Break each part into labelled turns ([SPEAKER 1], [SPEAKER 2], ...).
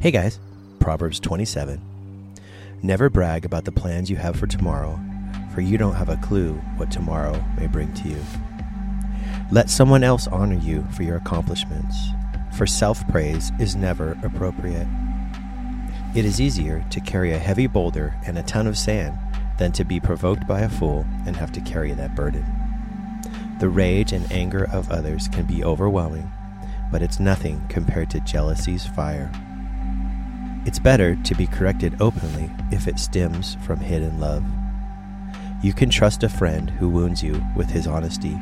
[SPEAKER 1] Hey guys, Proverbs 27. Never brag about the plans you have for tomorrow, for you don't have a clue what tomorrow may bring to you. Let someone else honor you for your accomplishments, for self praise is never appropriate. It is easier to carry a heavy boulder and a ton of sand than to be provoked by a fool and have to carry that burden. The rage and anger of others can be overwhelming, but it's nothing compared to jealousy's fire. It's better to be corrected openly if it stems from hidden love. You can trust a friend who wounds you with his honesty,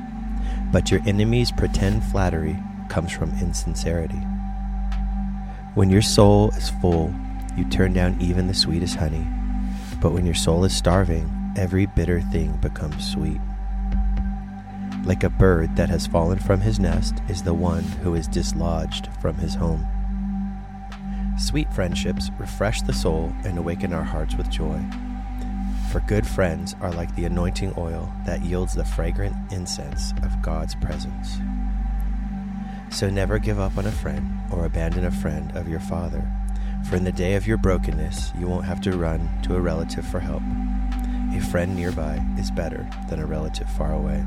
[SPEAKER 1] but your enemy's pretend flattery comes from insincerity. When your soul is full, you turn down even the sweetest honey, but when your soul is starving, every bitter thing becomes sweet. Like a bird that has fallen from his nest is the one who is dislodged from his home. Sweet friendships refresh the soul and awaken our hearts with joy. For good friends are like the anointing oil that yields the fragrant incense of God's presence. So never give up on a friend or abandon a friend of your father, for in the day of your brokenness you won't have to run to a relative for help. A friend nearby is better than a relative far away.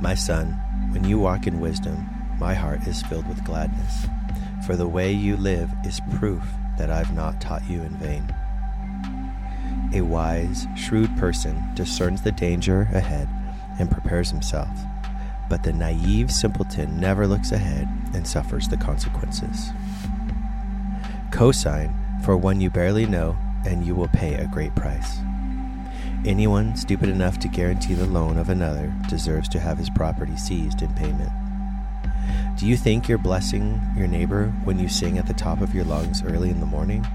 [SPEAKER 1] My son, when you walk in wisdom, my heart is filled with gladness for the way you live is proof that I've not taught you in vain. A wise, shrewd person discerns the danger ahead and prepares himself, but the naive simpleton never looks ahead and suffers the consequences. Cosign for one you barely know, and you will pay a great price. Anyone stupid enough to guarantee the loan of another deserves to have his property seized in payment. Do you think you're blessing your neighbor when you sing at the top of your lungs early in the morning?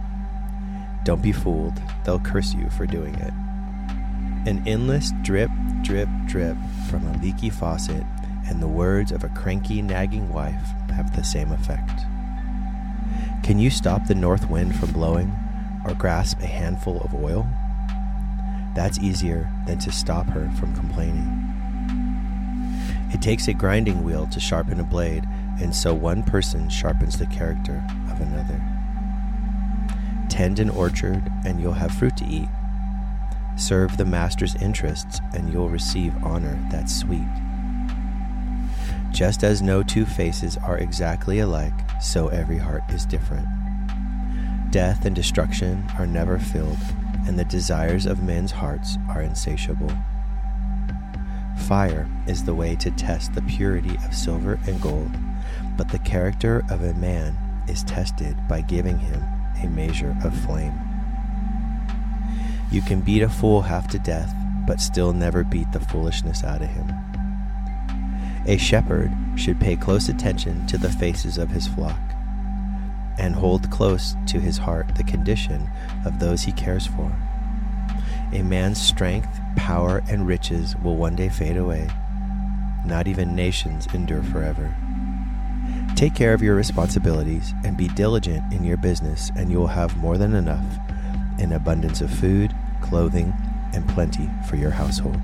[SPEAKER 1] Don't be fooled, they'll curse you for doing it. An endless drip, drip, drip from a leaky faucet and the words of a cranky, nagging wife have the same effect. Can you stop the north wind from blowing or grasp a handful of oil? That's easier than to stop her from complaining. It takes a grinding wheel to sharpen a blade, and so one person sharpens the character of another. Tend an orchard, and you'll have fruit to eat. Serve the master's interests, and you'll receive honor that's sweet. Just as no two faces are exactly alike, so every heart is different. Death and destruction are never filled, and the desires of men's hearts are insatiable. Fire is the way to test the purity of silver and gold, but the character of a man is tested by giving him a measure of flame. You can beat a fool half to death, but still never beat the foolishness out of him. A shepherd should pay close attention to the faces of his flock and hold close to his heart the condition of those he cares for. A man's strength, power, and riches will one day fade away. Not even nations endure forever. Take care of your responsibilities and be diligent in your business, and you will have more than enough an abundance of food, clothing, and plenty for your household.